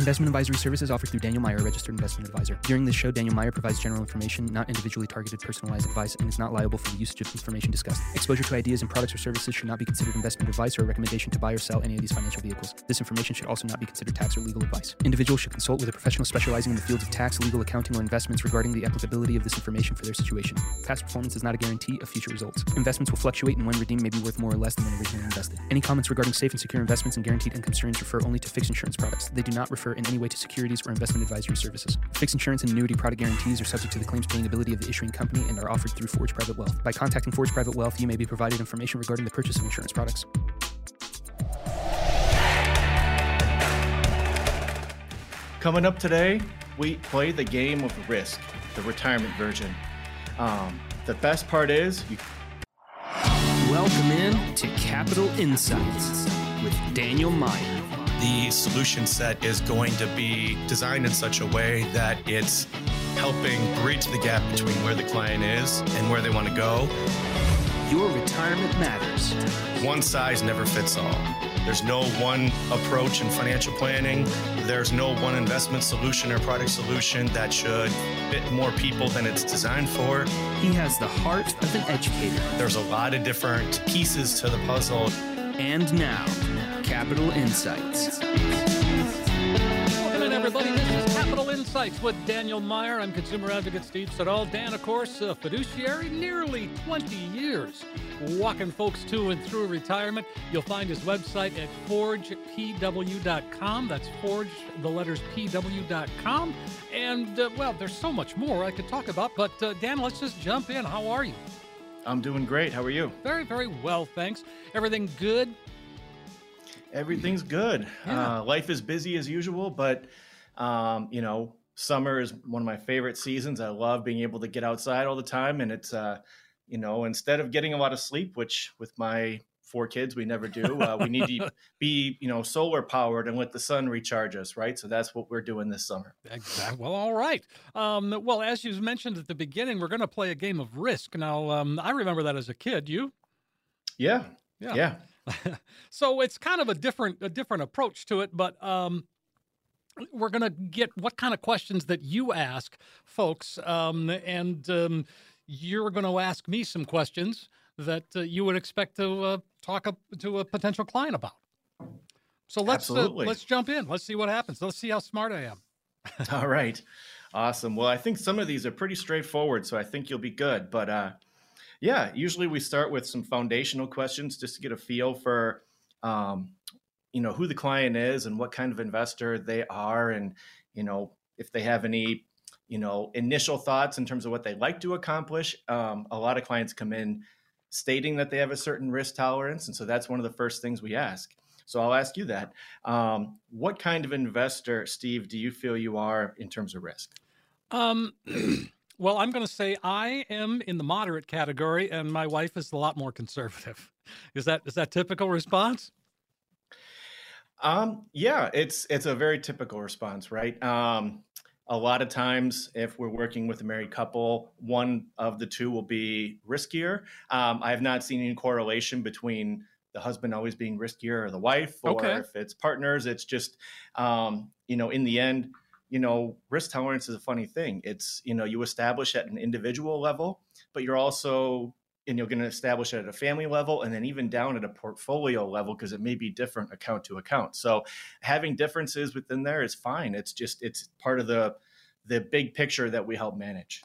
Investment advisory services offered through Daniel Meier, registered investment advisor. During this show, Daniel Meier provides general information, not individually targeted personalized advice, and is not liable for the usage of information discussed. Exposure to ideas and products or services should not be considered investment advice or a recommendation to buy or sell any of these financial vehicles. This information should also not be considered tax or legal advice. Individuals should consult with a professional specializing in the fields of tax, legal, accounting, or investments regarding the applicability of this information for their situation. Past performance is not a guarantee of future results. Investments will fluctuate and when redeemed may be worth more or less than when originally invested. Any comments regarding safe and secure investments and guaranteed income streams refer only to fixed insurance products. They do not refer in any way to securities or investment advisory services. Fixed insurance and annuity product guarantees are subject to the claims paying ability of the issuing company and are offered through Forge Private Wealth. By contacting Forge Private Wealth, you may be provided information regarding the purchase of insurance products. Coming up today, we play the game of risk, the retirement version. Um, the best part is you Welcome in to Capital Insights with Daniel Meier. The solution set is going to be designed in such a way that it's helping bridge the gap between where the client is and where they want to go. Your retirement matters. One size never fits all. There's no one approach in financial planning. There's no one investment solution or product solution that should fit more people than it's designed for. He has the heart of an educator. There's a lot of different pieces to the puzzle. And now, Capital Insights. Welcome in, everybody. This is Capital Insights with Daniel Meier. I'm consumer advocate Steve Siddall. Dan, of course, a fiduciary, nearly 20 years walking folks to and through retirement. You'll find his website at forgepw.com. That's forge, the letters pw.com. And, uh, well, there's so much more I could talk about. But, uh, Dan, let's just jump in. How are you? I'm doing great. How are you? Very, very well, thanks. Everything good? Everything's good. Yeah. Uh, life is busy as usual, but um, you know, summer is one of my favorite seasons. I love being able to get outside all the time, and it's uh, you know, instead of getting a lot of sleep, which with my four kids we never do, uh, we need to be you know solar powered and let the sun recharge us, right? So that's what we're doing this summer. Exactly. Well, all right. Um, well, as you mentioned at the beginning, we're going to play a game of Risk. Now, um, I remember that as a kid. You? Yeah, Yeah. yeah. so it's kind of a different a different approach to it, but um, we're going to get what kind of questions that you ask folks, um, and um, you're going to ask me some questions that uh, you would expect to uh, talk up to a potential client about. So let's uh, let's jump in. Let's see what happens. Let's see how smart I am. All right. Awesome. Well, I think some of these are pretty straightforward, so I think you'll be good. But uh, yeah, usually we start with some foundational questions just to get a feel for, um, you know, who the client is and what kind of investor they are, and you know, if they have any, you know, initial thoughts in terms of what they'd like to accomplish. Um, a lot of clients come in stating that they have a certain risk tolerance, and so that's one of the first things we ask. So I'll ask you that. Um, what kind of investor, Steve, do you feel you are in terms of risk? Um, well, I'm going to say I am in the moderate category, and my wife is a lot more conservative. Is that is that typical response? Um, yeah, it's it's a very typical response, right? Um, a lot of times, if we're working with a married couple, one of the two will be riskier. Um, I have not seen any correlation between the husband always being riskier or the wife, or Okay. if it's partners. It's just, um, you know, in the end, you know, risk tolerance is a funny thing. It's you know, you establish at an individual level, but you're also and you're going to establish it at a family level and then even down at a portfolio level because it may be different account to account so having differences within there is fine it's just it's part of the the big picture that we help manage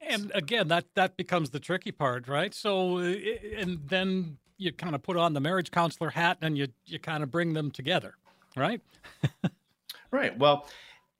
And again, that that becomes the tricky part, right? So, and then you kind of put on the marriage counselor hat, and you you kind of bring them together, right? right well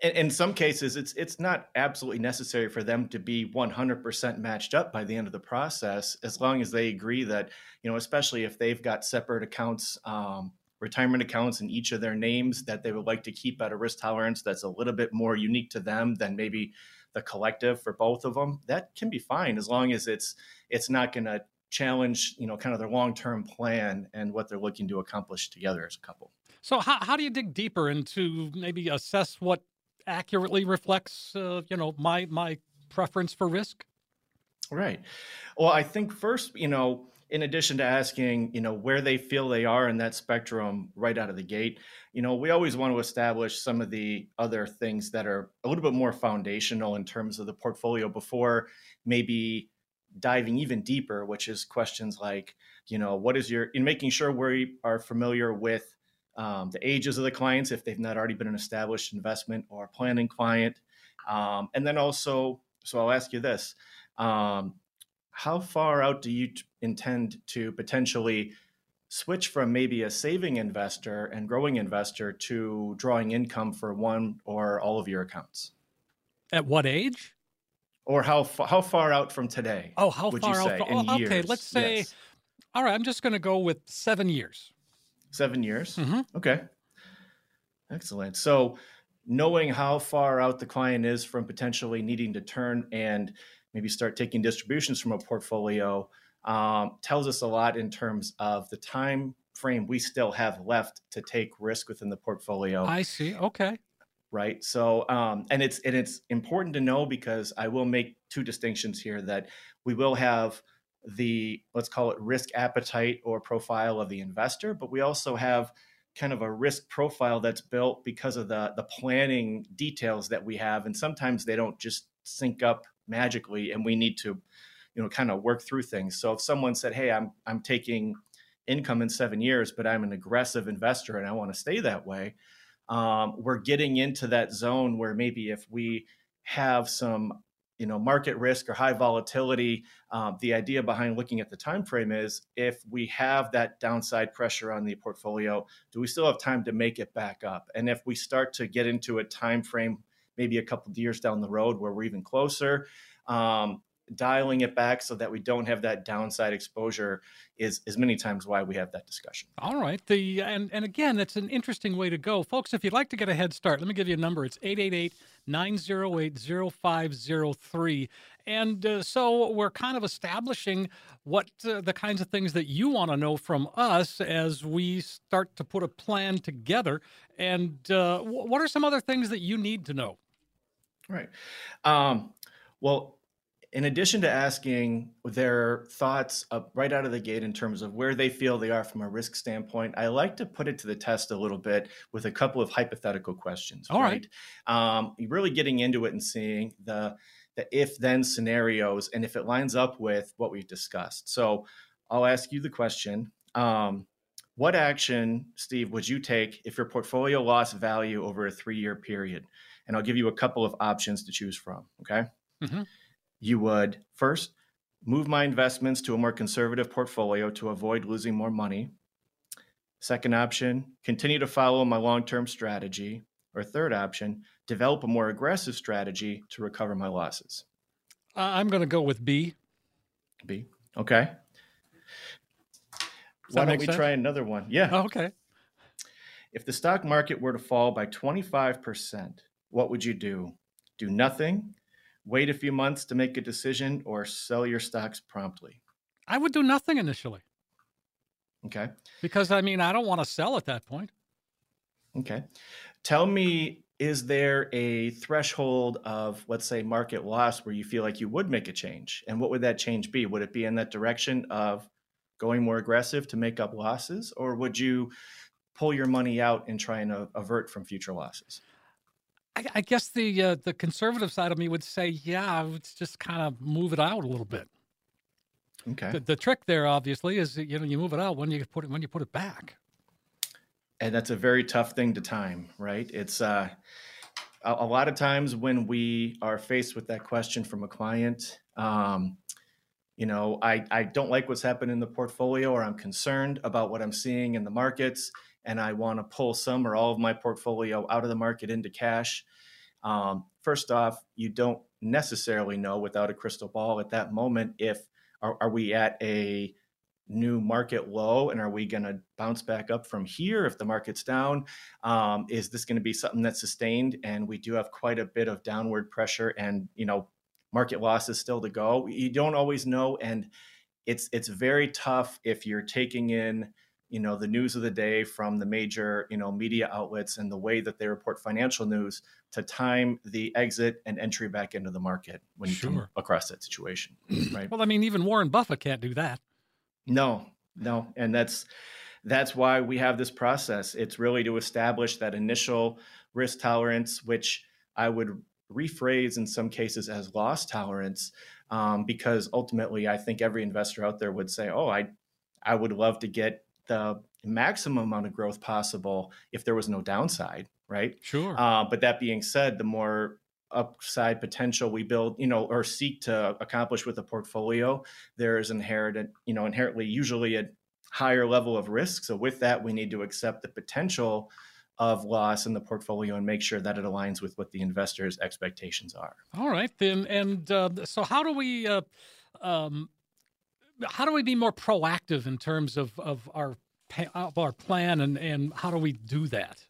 in, in some cases it's it's not absolutely necessary for them to be 100% matched up by the end of the process as long as they agree that you know especially if they've got separate accounts um, retirement accounts in each of their names that they would like to keep at a risk tolerance that's a little bit more unique to them than maybe the collective for both of them that can be fine as long as it's it's not going to challenge you know kind of their long-term plan and what they're looking to accomplish together as a couple. So, how how do you dig deeper into maybe assess what accurately reflects, uh, you know, my my preference for risk? Right. Well, I think first, you know, in addition to asking, you know, where they feel they are in that spectrum right out of the gate, you know, we always want to establish some of the other things that are a little bit more foundational in terms of the portfolio before maybe diving even deeper, which is questions like, you know, what is your in making sure we are familiar with um, the ages of the clients if they've not already been an established investment or planning client, um, and then also, so I'll ask you this: um, How far out do you t- intend to potentially switch from maybe a saving investor and growing investor to drawing income for one or all of your accounts? At what age? Or how how far out from today? Oh, how far out? Oh, okay, let's say. Yes. All right, I'm just going to go with seven years. Seven years. Mm-hmm. Okay. Excellent. So, knowing how far out the client is from potentially needing to turn and maybe start taking distributions from a portfolio um, tells us a lot in terms of the time frame we still have left to take risk within the portfolio. I see. Okay. Right. So, um, and it's and it's important to know because I will make two distinctions here that we will have the let's call it risk appetite or profile of the investor, but we also have kind of a risk profile that's built because of the the planning details that we have. And sometimes they don't just sync up magically and we need to you know kind of work through things. So if someone said hey i'm i'm taking income in seven years but i'm an aggressive investor and i want to stay that way um, we're getting into that zone where maybe if we have some you know market risk or high volatility um, the idea behind looking at the time frame is if we have that downside pressure on the portfolio do we still have time to make it back up? And if we start to get into a time frame maybe a couple of years down the road where we're even closer um, dialing it back so that we don't have that downside exposure is is many times why we have that discussion. All right. The and and again, that's an interesting way to go. Folks, if you'd like to get a head start, let me give you a number. It's 888-908-0503. And uh, so we're kind of establishing what uh, the kinds of things that you want to know from us as we start to put a plan together. And uh, what are some other things that you need to know? Right. Um, well, in addition to asking their thoughts up right out of the gate in terms of where they feel they are from a risk standpoint, I like to put it to the test a little bit with a couple of hypothetical questions. All right, right? Um, really getting into it and seeing the the if then scenarios and if it lines up with what we've discussed. So I'll ask you the question. Um, what action, Steve, would you take if your portfolio lost value over a three year period? And I'll give you a couple of options to choose from. Okay. Mm-hmm you would first move my investments to a more conservative portfolio to avoid losing more money. Second option, continue to follow my long term strategy. Or third option, develop a more aggressive strategy to recover my losses. I'm going to go with B. B. Okay. Why don't we sense? try another one? Yeah. Oh, okay. If the stock market were to fall by 25%, what would you do? Do nothing, wait a few months to make a decision, or sell your stocks promptly? I would do nothing initially. Okay. Because I mean, I don't want to sell at that point. Okay. Tell me, is there a threshold of, let's say, market loss where you feel like you would make a change? And what would that change be? Would it be in that direction of going more aggressive to make up losses, or would you pull your money out and try and avert from future losses? I, I guess the uh, the conservative side of me would say, yeah, let's just kind of move it out a little bit. Okay. The, the, trick there, obviously, is you know you move it out when you put it when you put it back. And that's a very tough thing to time, right? It's uh, a, a lot of times when we are faced with that question from a client. Um, you know, I, I don't like what's happened in the portfolio, or I'm concerned about what I'm seeing in the markets and I want to pull some or all of my portfolio out of the market into cash. Um, first off, you don't necessarily know without a crystal ball at that moment if are, are we at a new market low and are we going to bounce back up from here if the market's down? Um, is this going to be something that's sustained? And we do have quite a bit of downward pressure and you know market losses still to go. You don't always know and it's it's very tough if you're taking in you know the news of the day from the major you know media outlets and the way that they report financial news to time the exit and entry back into the market when you sure. come across that situation right well i mean even warren buffett can't do that No, no, and that's that's why we have this process. It's really to establish that initial risk tolerance, which I would rephrase in some cases as loss tolerance, um, because ultimately I think every investor out there would say, "Oh, I I would love to get the maximum amount of growth possible if there was no downside." Right. Sure. Uh, but that being said, the more upside potential we build, you know, or seek to accomplish with a portfolio, there is inherent, you know, inherently usually a higher level of risk. So with that, we need to accept the potential of loss in the portfolio and make sure that it aligns with what the investor's expectations are. All right, then. And uh, so, how do we, uh, um, how do we be more proactive in terms of of our of our plan, and and how do we do that?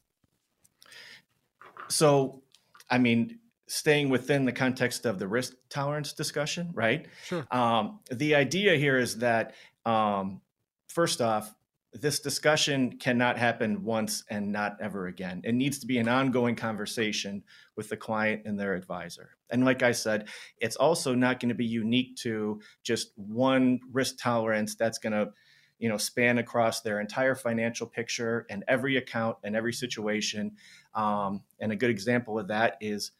So, I mean, staying within the context of the risk tolerance discussion, right? Sure. Um, the idea here is that um, first off, this discussion cannot happen once and not ever again. It needs to be an ongoing conversation with the client and their advisor. And like I said, it's also not going to be unique to just one risk tolerance that's going to you know span across their entire financial picture and every account and every situation. Um, and a good example of that is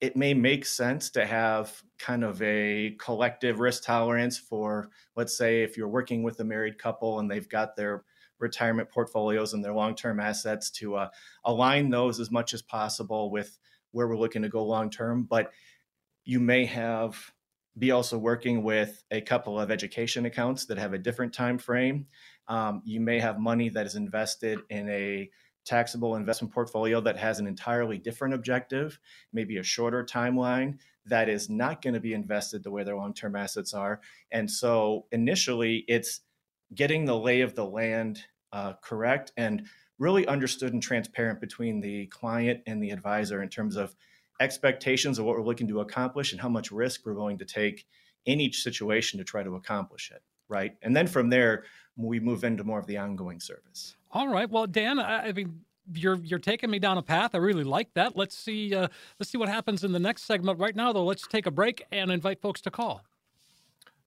it may make sense to have kind of a collective risk tolerance for, let's say, if you're working with a married couple and they've got their retirement portfolios and their long term assets to uh, align those as much as possible with where we're looking to go long term. But you may have be also working with a couple of education accounts that have a different time frame. Um, you may have money that is invested in a taxable investment portfolio that has an entirely different objective, maybe a shorter timeline that is not going to be invested the way their long term assets are. And so initially, it's getting the lay of the land uh, correct and really understood and transparent between the client and the advisor in terms of expectations of what we're looking to accomplish and how much risk we're willing to take in each situation to try to accomplish it. Right. And then from there, we move into more of the ongoing service. All right. Well, Dan, I, I mean, you're you're taking me down a path. I really like that. Let's see uh, let's see what happens in the next segment. Right now, though, let's take a break and invite folks to call.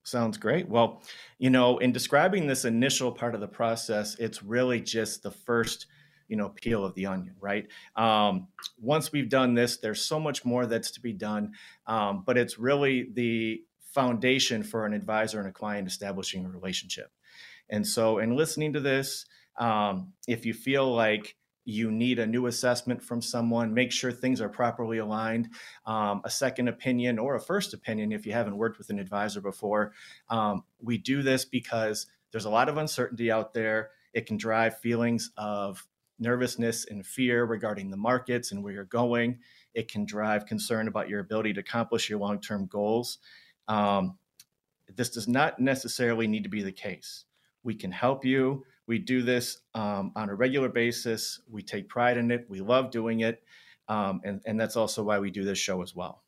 Sounds great. Well, you know, in describing this initial part of the process, it's really just the first, you know, peel of the onion, right? Um, once we've done this, there's so much more that's to be done, um, but it's really the foundation for an advisor and a client establishing a relationship. And so, in listening to this, um, if you feel like you need a new assessment from someone, make sure things are properly aligned, um, a second opinion or a first opinion if you haven't worked with an advisor before. Um, we do this because there's a lot of uncertainty out there. It can drive feelings of nervousness and fear regarding the markets and where you're going. It can drive concern about your ability to accomplish your long term goals. Um, this does not necessarily need to be the case. We can help you. We do this um, on a regular basis. We take pride in it. We love doing it. Um, and, and that's also why we do this show as well.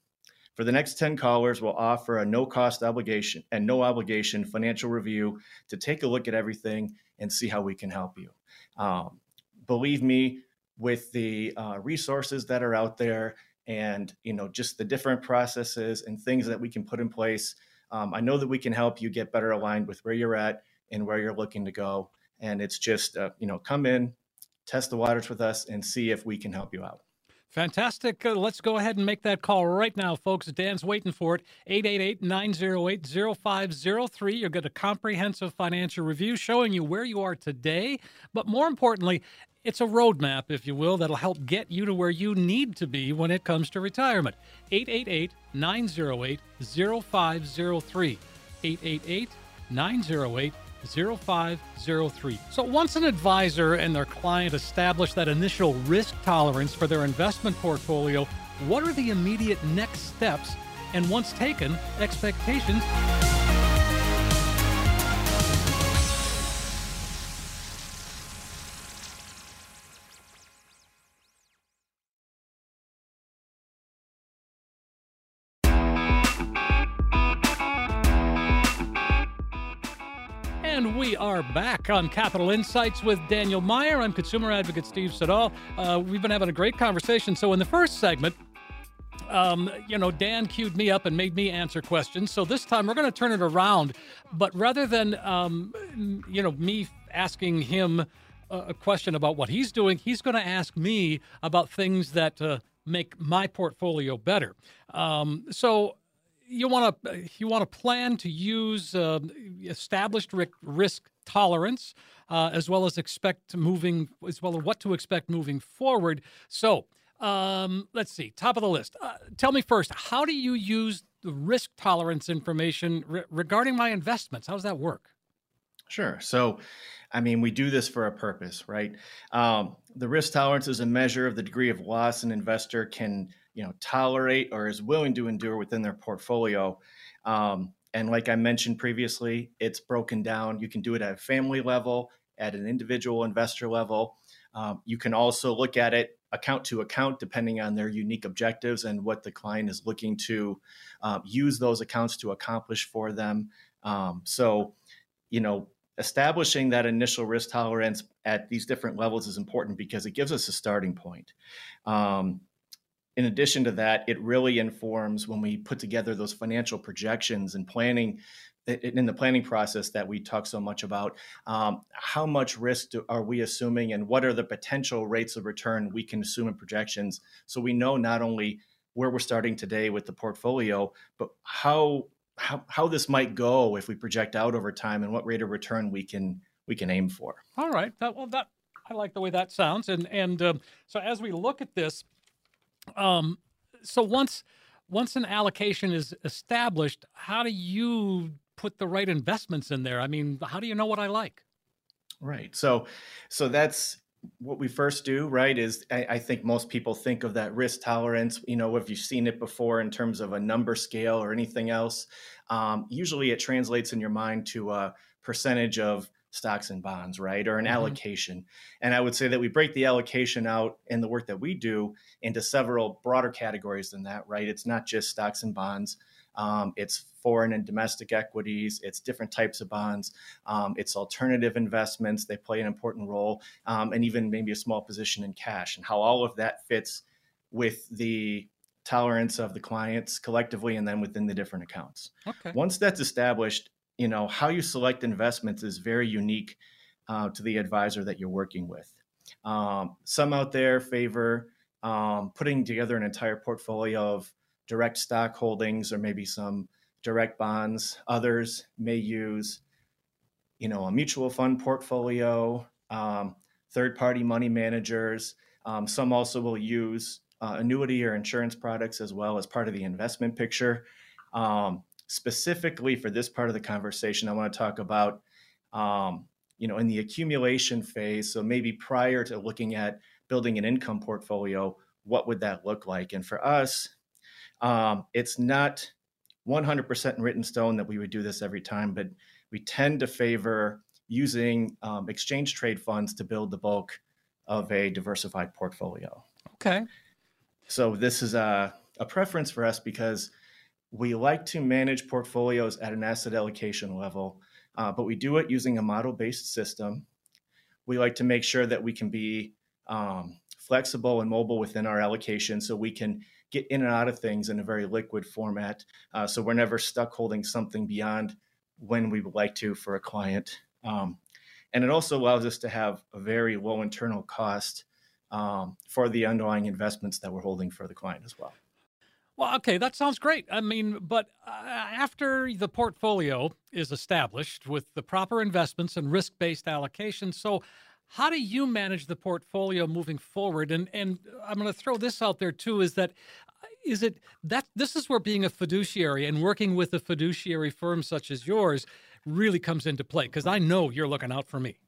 For the next 10 callers, we'll offer a no cost obligation and no obligation financial review to take a look at everything and see how we can help you. Um, believe me, with the uh, resources that are out there and you know just the different processes and things that we can put in place, um, I know that we can help you get better aligned with where you're at and where you're looking to go. And it's just, uh, you know, come in, test the waters with us, and see if we can help you out. Fantastic. Uh, let's go ahead and make that call right now, folks. Dan's waiting for it. 888 908 0503. You'll get a comprehensive financial review showing you where you are today. But more importantly, it's a roadmap, if you will, that'll help get you to where you need to be when it comes to retirement. 888 908 0503. 888 908 0503. So once an advisor and their client establish that initial risk tolerance for their investment portfolio, what are the immediate next steps? And once taken, expectations back on Capital Insights with Daniel Meier. I'm consumer advocate Steve Siddall. Uh, we've been having a great conversation. So, in the first segment, um, you know, Dan queued me up and made me answer questions. So this time we're going to turn it around. But rather than, um, you know, me asking him a question about what he's doing, he's going to ask me about things that uh, make my portfolio better. Um, so you want to you want to plan to use uh, established risk tolerance uh, as well as expect moving as well as what to expect moving forward. So um, let's see, top of the list. Uh, tell me first, how do you use the risk tolerance information re- regarding my investments? How does that work? Sure. So, I mean, we do this for a purpose, right? Um, the risk tolerance is a measure of the degree of loss an investor can, you know, tolerate or is willing to endure within their portfolio. Um, and like I mentioned previously, it's broken down. You can do it at a family level, at an individual investor level. Um, you can also look at it account to account, depending on their unique objectives and what the client is looking to um, use those accounts to accomplish for them. Um, so, you know, establishing that initial risk tolerance at these different levels is important because it gives us a starting point. Um, in addition to that, it really informs when we put together those financial projections and planning in the planning process that we talk so much about. Um, how much risk do, are we assuming, and what are the potential rates of return we can assume in projections? So we know not only where we're starting today with the portfolio, but how how, how this might go if we project out over time and what rate of return we can we can aim for. All right. That, well, that I like the way that sounds. And and um, so as we look at this, um, so once once an allocation is established, how do you put the right investments in there? I mean, how do you know what I like? Right. So so that's what we first do, right, is I, I, think most people think of that risk tolerance. You know, if you've seen it before in terms of a number scale or anything else, um, usually it translates in your mind to a percentage of stocks and bonds, right, or an mm-hmm. allocation. And I would say that we break the allocation out in the work that we do into several broader categories than that, right? It's not just stocks and bonds. Um, it's foreign and domestic equities, it's different types of bonds, um, it's alternative investments. They play an important role, um, and even maybe a small position in cash, and how all of that fits with the tolerance of the clients collectively and then within the different accounts. Okay. Once that's established, you know, how you select investments is very unique uh, to the advisor that you're working with. Um, some out there favor um, putting together an entire portfolio of direct stock holdings or maybe some direct bonds. Others may use, you know, a mutual fund portfolio, um, third-party money managers. Um, some also will use uh, annuity or insurance products as well as part of the investment picture. Um, specifically for this part of the conversation, I want to talk about, um, you know, in the accumulation phase. So maybe prior to looking at building an income portfolio, what would that look like? And for us, um, it's not 100% in written stone that we would do this every time, but we tend to favor using um, exchange trade funds to build the bulk of a diversified portfolio. Okay. So this is a, a preference for us because we like to manage portfolios at an asset allocation level, uh, but we do it using a model based system. We like to make sure that we can be um, flexible and mobile within our allocation so we can get in and out of things in a very liquid format. Uh, so we're never stuck holding something beyond when we would like to for a client. Um, and it also allows us to have a very low internal cost um, for the underlying investments that we're holding for the client as well. Well, okay, that sounds great. I mean, but uh, after the portfolio is established with the proper investments and risk based allocation, so how do you manage the portfolio moving forward? And and I'm going to throw this out there too: is that is it that this is where being a fiduciary and working with a fiduciary firm such as yours really comes into play because I know you're looking out for me.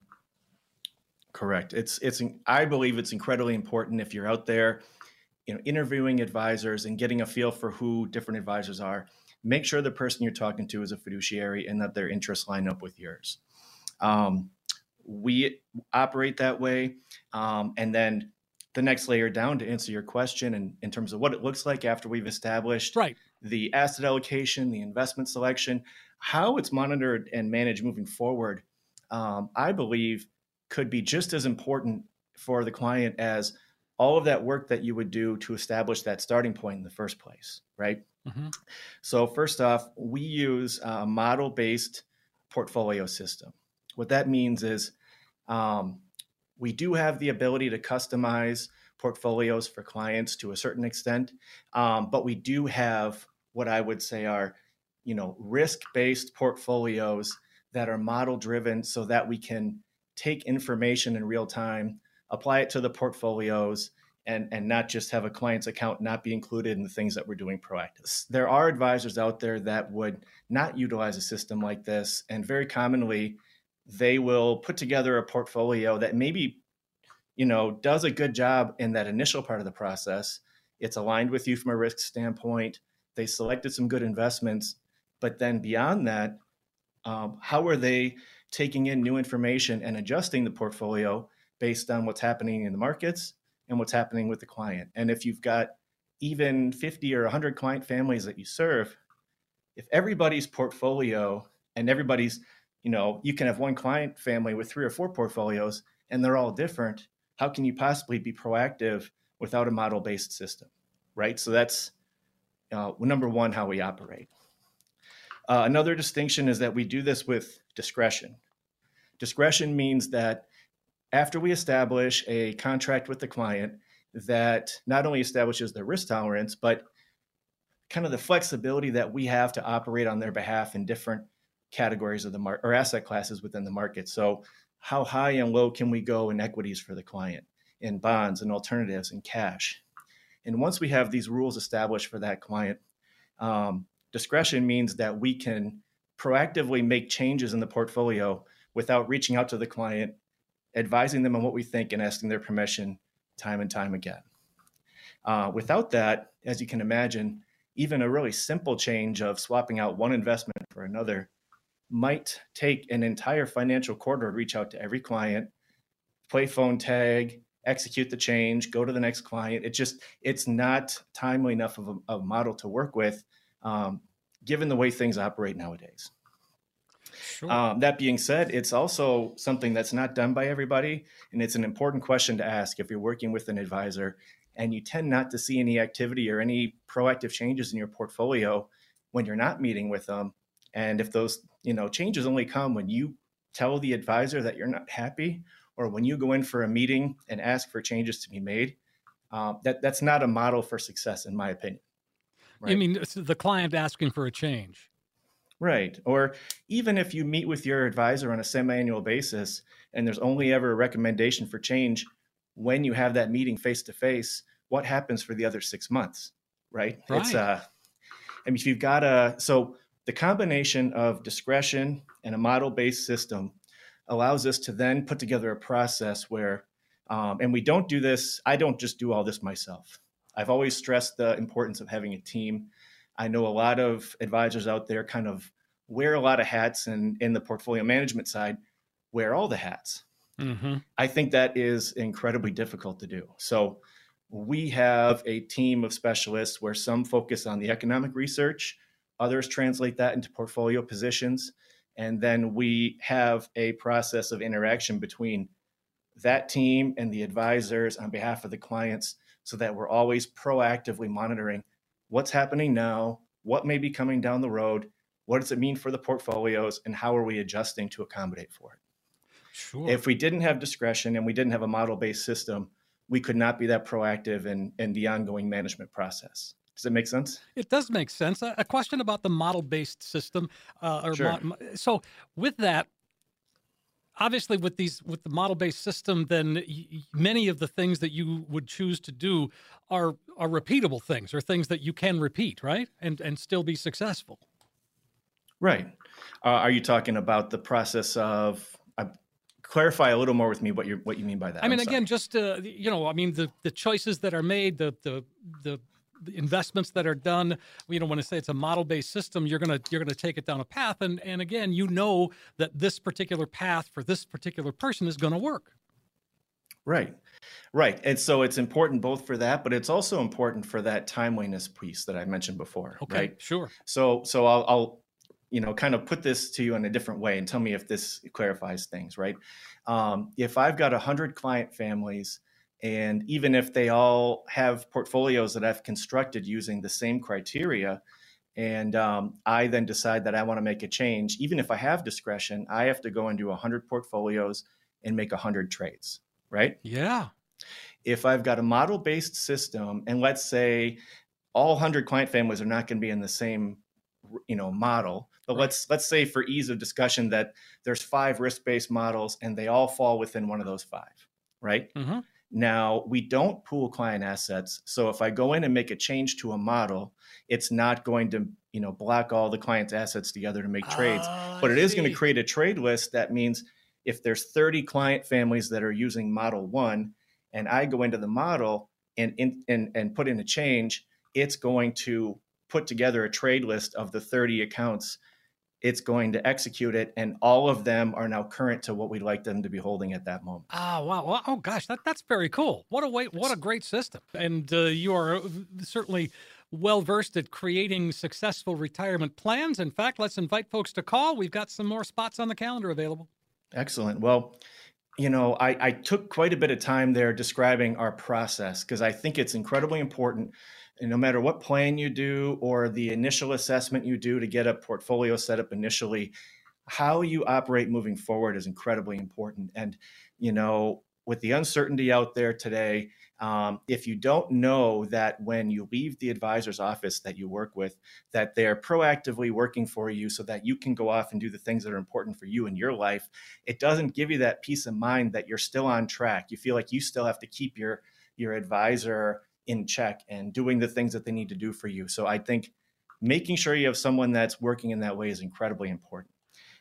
Correct. It's it's I believe it's incredibly important if you're out there, you know, interviewing advisors and getting a feel for who different advisors are. Make sure the person you're talking to is a fiduciary and that their interests line up with yours. Um, we operate that way. Um, and then the next layer down to answer your question and in terms of what it looks like after we've established right. the asset allocation, the investment selection, how it's monitored and managed moving forward, um, I believe could be just as important for the client as all of that work that you would do to establish that starting point in the first place, right? Mm-hmm. So, first off, we use a model based portfolio system. What that means is um, we do have the ability to customize portfolios for clients to a certain extent, um, but we do have what I would say are, you know, risk-based portfolios that are model driven, so that we can take information in real time, apply it to the portfolios, and and not just have a client's account not be included in the things that we're doing proactive. There are advisors out there that would not utilize a system like this, and very commonly they will put together a portfolio that maybe you know does a good job in that initial part of the process. It's aligned with you from a risk standpoint. They selected some good investments, but then beyond that, um, how are they taking in new information and adjusting the portfolio based on what's happening in the markets and what's happening with the client. And if you've got even 50 or 100 client families that you serve, if everybody's portfolio and everybody's, you know, you can have one client family with three or four portfolios and they're all different, how can you possibly be proactive without a model based system? Right. So that's uh, number one, how we operate. Uh, another distinction is that we do this with discretion. Discretion means that after we establish a contract with the client that not only establishes the risk tolerance, but kind of the flexibility that we have to operate on their behalf in different categories of the market or asset classes within the market. So, how high and low can we go in equities for the client, in bonds and alternatives and cash? And once we have these rules established for that client, um, discretion means that we can proactively make changes in the portfolio without reaching out to the client advising them on what we think and asking their permission time and time again. Uh, without that, as you can imagine, even a really simple change of swapping out one investment for another might take an entire financial quarter to reach out to every client, play phone tag, execute the change, go to the next client. It just it's not timely enough of a, a model to work with, um, given the way things operate nowadays. Sure. Um, that being said, it's also something that's not done by everybody. And it's an important question to ask if you're working with an advisor and you tend not to see any activity or any proactive changes in your portfolio when you're not meeting with them. And if those, you know, changes only come when you tell the advisor that you're not happy or when you go in for a meeting and ask for changes to be made, uh, that that's not a model for success, in my opinion. Right? You mean the client asking for a change? Right. Or even if you meet with your advisor on a semi annual basis and there's only ever a recommendation for change when you have that meeting face to face, what happens for the other six months? Right. right. It's, uh, I mean, if you've got a, so the combination of discretion and a model based system allows us to then put together a process where, um, and we don't do this, I don't just do all this myself. I've always stressed the importance of having a team I know a lot of advisors out there kind of wear a lot of hats and in the portfolio management side, wear all the hats. Mm-hmm. I think that is incredibly difficult to do. So we have a team of specialists where some focus on the economic research, others translate that into portfolio positions. And then we have a process of interaction between that team and the advisors on behalf of the clients so that we're always proactively monitoring what's happening now, what may be coming down the road, what does it mean for the portfolios, and how are we adjusting to accommodate for it? Sure. If we didn't have discretion and we didn't have a model based system, we could not be that proactive in, in the ongoing management process. Does it make sense? It does make sense. A, question about the model based system. Uh, or sure. mo- so, with that, obviously with these with the model based system then many of the things that you would choose to do are are repeatable things or things that you can repeat right? And and still be successful. Right. Uh, are you talking about the process of uh, clarify a little more with me what you what you mean by that? I mean again just uh, you know i mean the the choices that are made the the the investments that are done. You know when i say it's a model based system. You're going to you're going to take it down a path. And and again you know that this particular path for this particular person is going to work. Right. Right. And so it's important both for that but it's also important for that timeliness piece that i mentioned before okay, right? Sure. So so I'll, I'll you know kind of put this to you in a different way and tell me if this clarifies things right? Um, if i've got 100 client families And even if they all have portfolios that I've constructed using the same criteria, and um, I then decide that I want to make a change, even if I have discretion, I have to go into 100 portfolios and make 100 trades, right? Yeah. If I've got a model based system, and let's say all 100 client families are not going to be in the same you know model but right. let's let's say for ease of discussion that there's five risk-based models and they all fall within one of those five right mm-hmm. Now we don't pool client assets so if i go in and make a change to a model it's not going to you know block all the client's assets together to make trades. Oh, but it is going to create a trade list that means if there's 30 client families that are using model one and i go into the model and in, and, and put in a change it's going to put together a trade list of the 30 accounts it's going to execute it and all of them are now current to what we'd like them to be holding at that moment. Oh wow. Well, oh gosh that, that's very cool. What a way what a great system. And uh, you are uh, certainly well versed at creating successful retirement plans. In fact let's invite folks to call. We've got some more spots on the calendar available. Excellent. Well you know i, I took quite a bit of time there describing our process because i think it's incredibly important and no matter what plan you do or the initial assessment you do to get a portfolio set up initially, how you operate moving forward is incredibly important. And, you know, with the uncertainty out there today, um, if you don't know that when you leave the advisor's office that you work with, that they're proactively working for you so that you can go off and do the things that are important for you in your life, it doesn't give you that peace of mind that you're still on track. You feel like you still have to keep your your advisor in check and doing the things that they need to do for you. So I think making sure you have someone that's working in that way is incredibly important.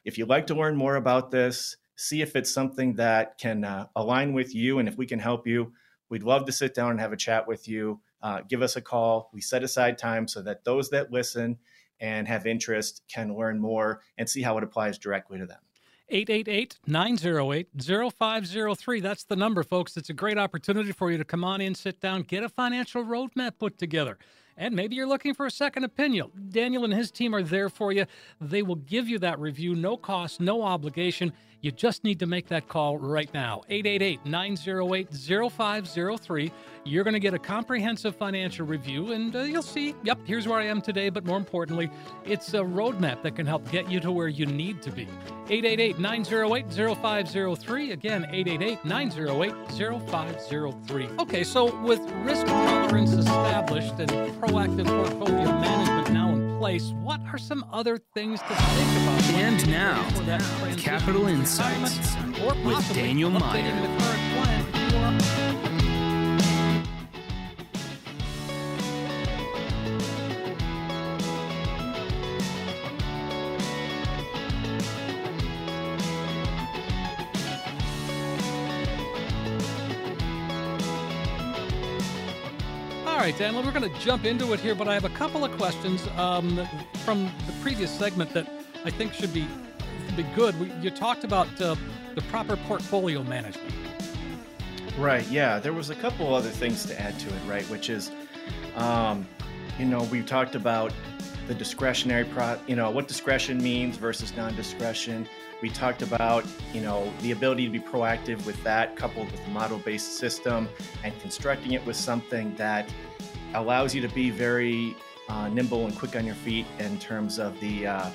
If you'd like to learn more about this, see if it's something that can uh, align with you and if we can help you, we'd love to sit down and have a chat with you. Uh, give us a call. We set aside time so that those that listen and have interest can learn more and see how it applies directly to them. 888 908 0503. That's the number, folks. It's a great opportunity for you to come on in, sit down, get a financial roadmap put together. And maybe you're looking for a second opinion. Daniel and his team are there for you. They will give you that review, no cost, no obligation. You just need to make that call right now. 888 908 0503. You're going to get a comprehensive financial review, and uh, you'll see, yep, here's where I am today, but more importantly, it's a roadmap that can help get you to where you need to be. 888 908 0503. Again, 888 908 0503. Okay, so with risk tolerance established and proactive portfolio management now place, what are some other things to think about? And now, Capital Insights with Daniel Meier. Dan, we're going to jump into it here, but I have a couple of questions um, from the previous segment that I think should be be good. We, you talked about uh, the proper portfolio management. Right. Yeah. There was a couple other things to add to it, right? Which is, um, you know, we talked about the discretionary pro, you know, what discretion means versus non-discretion. We talked about, you know, the ability to be proactive with that, coupled with the model-based system, and constructing it with something that allows you to be very uh, nimble and quick on your feet in terms of the uh,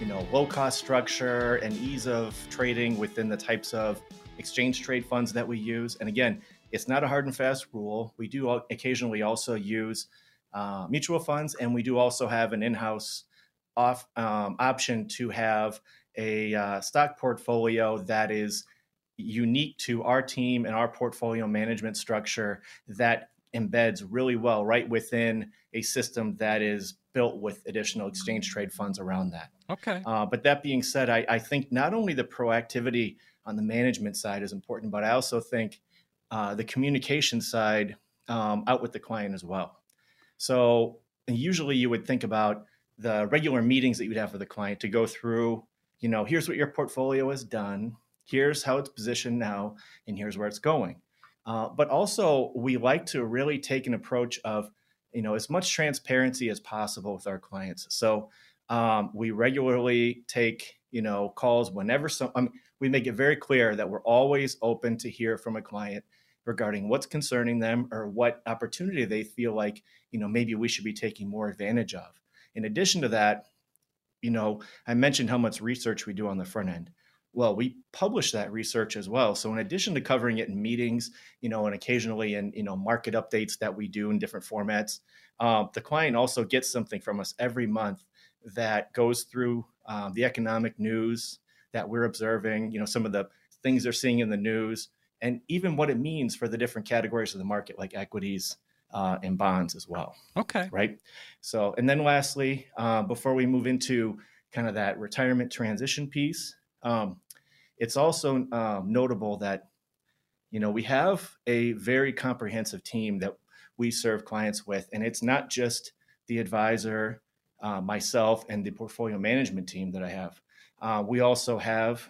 you know low cost structure and ease of trading within the types of exchange trade funds that we use. And again, it's not a hard and fast rule. We do occasionally also use uh, mutual funds, and we do also have an in-house off um, option to have a uh, stock portfolio that is unique to our team and our portfolio management structure that embeds really well right within a system that is built with additional exchange trade funds around that. Okay. Uh, but that being said, I, I, think not only the proactivity on the management side is important, but I also think uh, the communication side um, out with the client as well. So usually you would think about the regular meetings that you'd have with the client to go through, you know, here's what your portfolio has done, here's how it's positioned now, and here's where it's going. Uh, but also, we like to really take an approach of, you know, as much transparency as possible with our clients. So um, we regularly take, you know, calls whenever some. I mean, we make it very clear that we're always open to hear from a client regarding what's concerning them or what opportunity they feel like, you know, maybe we should be taking more advantage of. In addition to that, you know, I mentioned how much research we do on the front end. Well, we publish that research as well. So in addition to covering it in meetings, you know, and occasionally in, you know, market updates that we do in different formats, um, the client also gets something from us every month that goes through um, the economic news that we're observing, you know, some of the things they're seeing in the news, and even what it means for the different categories of the market, like equities uh, and bonds as well. Okay. Right. So, and then lastly, uh, before we move into kind of that retirement transition piece, um, it's also um, notable that, you know, we have a very comprehensive team that we serve clients with, and it's not just the advisor, uh, myself, and the portfolio management team that I have. Uh, we also have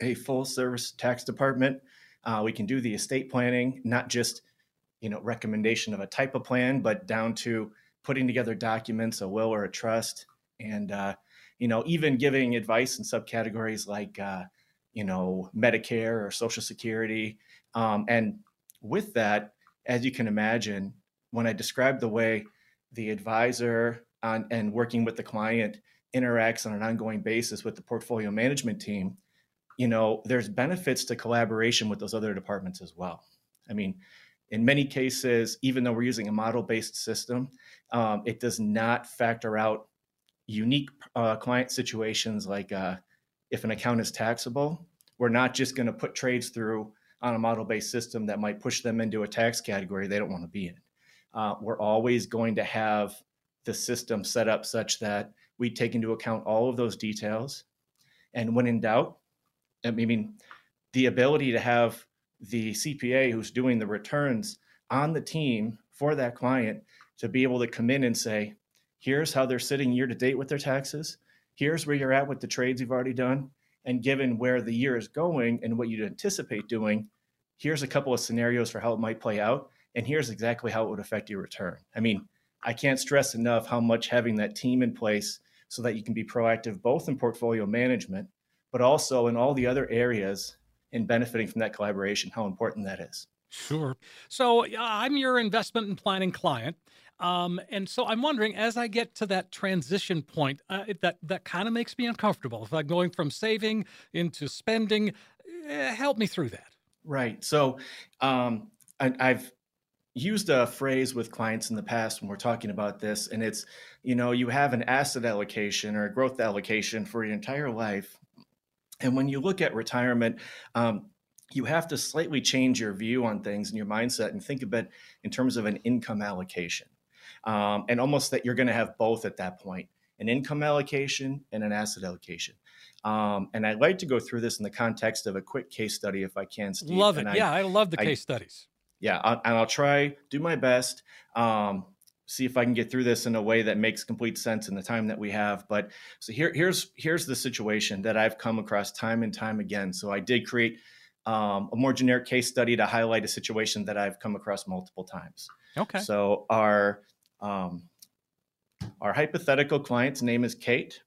a full service tax department. Uh, we can do the estate planning, not just you know recommendation of a type of plan, but down to putting together documents, a will or a trust, and uh, you know even giving advice in subcategories like uh, you know Medicare or Social Security. Um, and with that, as you can imagine, when I describe the way the advisor on, and working with the client interacts on an ongoing basis with the portfolio management team, you know, there's benefits to collaboration with those other departments as well. I mean, in many cases, even though we're using a model based system, um, it does not factor out unique uh, client situations like uh, if an account is taxable, we're not just going to put trades through on a model based system that might push them into a tax category they don't want to be in. Uh, we're always going to have the system set up such that we take into account all of those details. And when in doubt, I mean, the ability to have the CPA who's doing the returns on the team for that client to be able to come in and say, here's how they're sitting year to date with their taxes. Here's where you're at with the trades you've already done. And given where the year is going and what you'd anticipate doing, here's a couple of scenarios for how it might play out. And here's exactly how it would affect your return. I mean, I can't stress enough how much having that team in place so that you can be proactive both in portfolio management, but also in all the other areas and benefiting from that collaboration, how important that is. Sure. So I'm your investment and planning client. Um, and so I'm wondering, as I get to that transition point, uh, that that kind of makes me uncomfortable. If I'm going from saving into spending, eh, help me through that. Right. So um, I, I've used a phrase with clients in the past when we're talking about this, and it's, you know, you have an asset allocation or a growth allocation for your entire life. And when you look at retirement, um, you have to slightly change your view on things and your mindset and think of it in terms of an income allocation. Um, and almost that you're going to have both at that point an income allocation and an asset allocation. Um, and I'd like to go through this in the context of a quick case study, if I can, Steve. Love it. And yeah, I, I love the I, case studies yeah, I'll, and I'll try do my best. Um, see if I can get through this in a way that makes complete sense in the time that we have. But so here, here's here's the situation that I've come across time and time again. So I did create um, a more generic case study to highlight a situation that I've come across multiple times. Okay. So our um, our hypothetical client's name is Kate.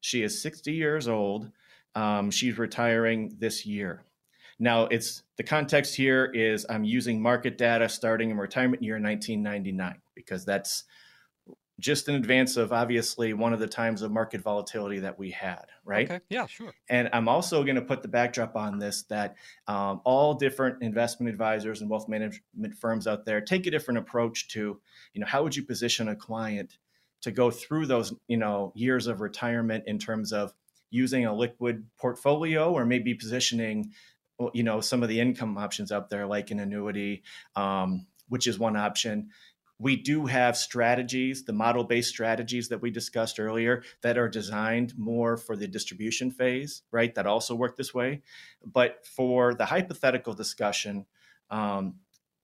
She is 60 years old. Um, she's retiring this year. Now, it's the context here is I'm using market data starting in retirement year 1999 because that's just in advance of obviously one of the times of market volatility that we had, right? Okay. Yeah, sure. And I'm also going to put the backdrop on this that um, all different investment advisors and wealth management firms out there take a different approach to, you know, how would you position a client to go through those, you know, years of retirement in terms of using a liquid portfolio or maybe positioning you know some of the income options out there like an annuity um, which is one option we do have strategies the model based strategies that we discussed earlier that are designed more for the distribution phase right that also work this way. But for the hypothetical discussion um,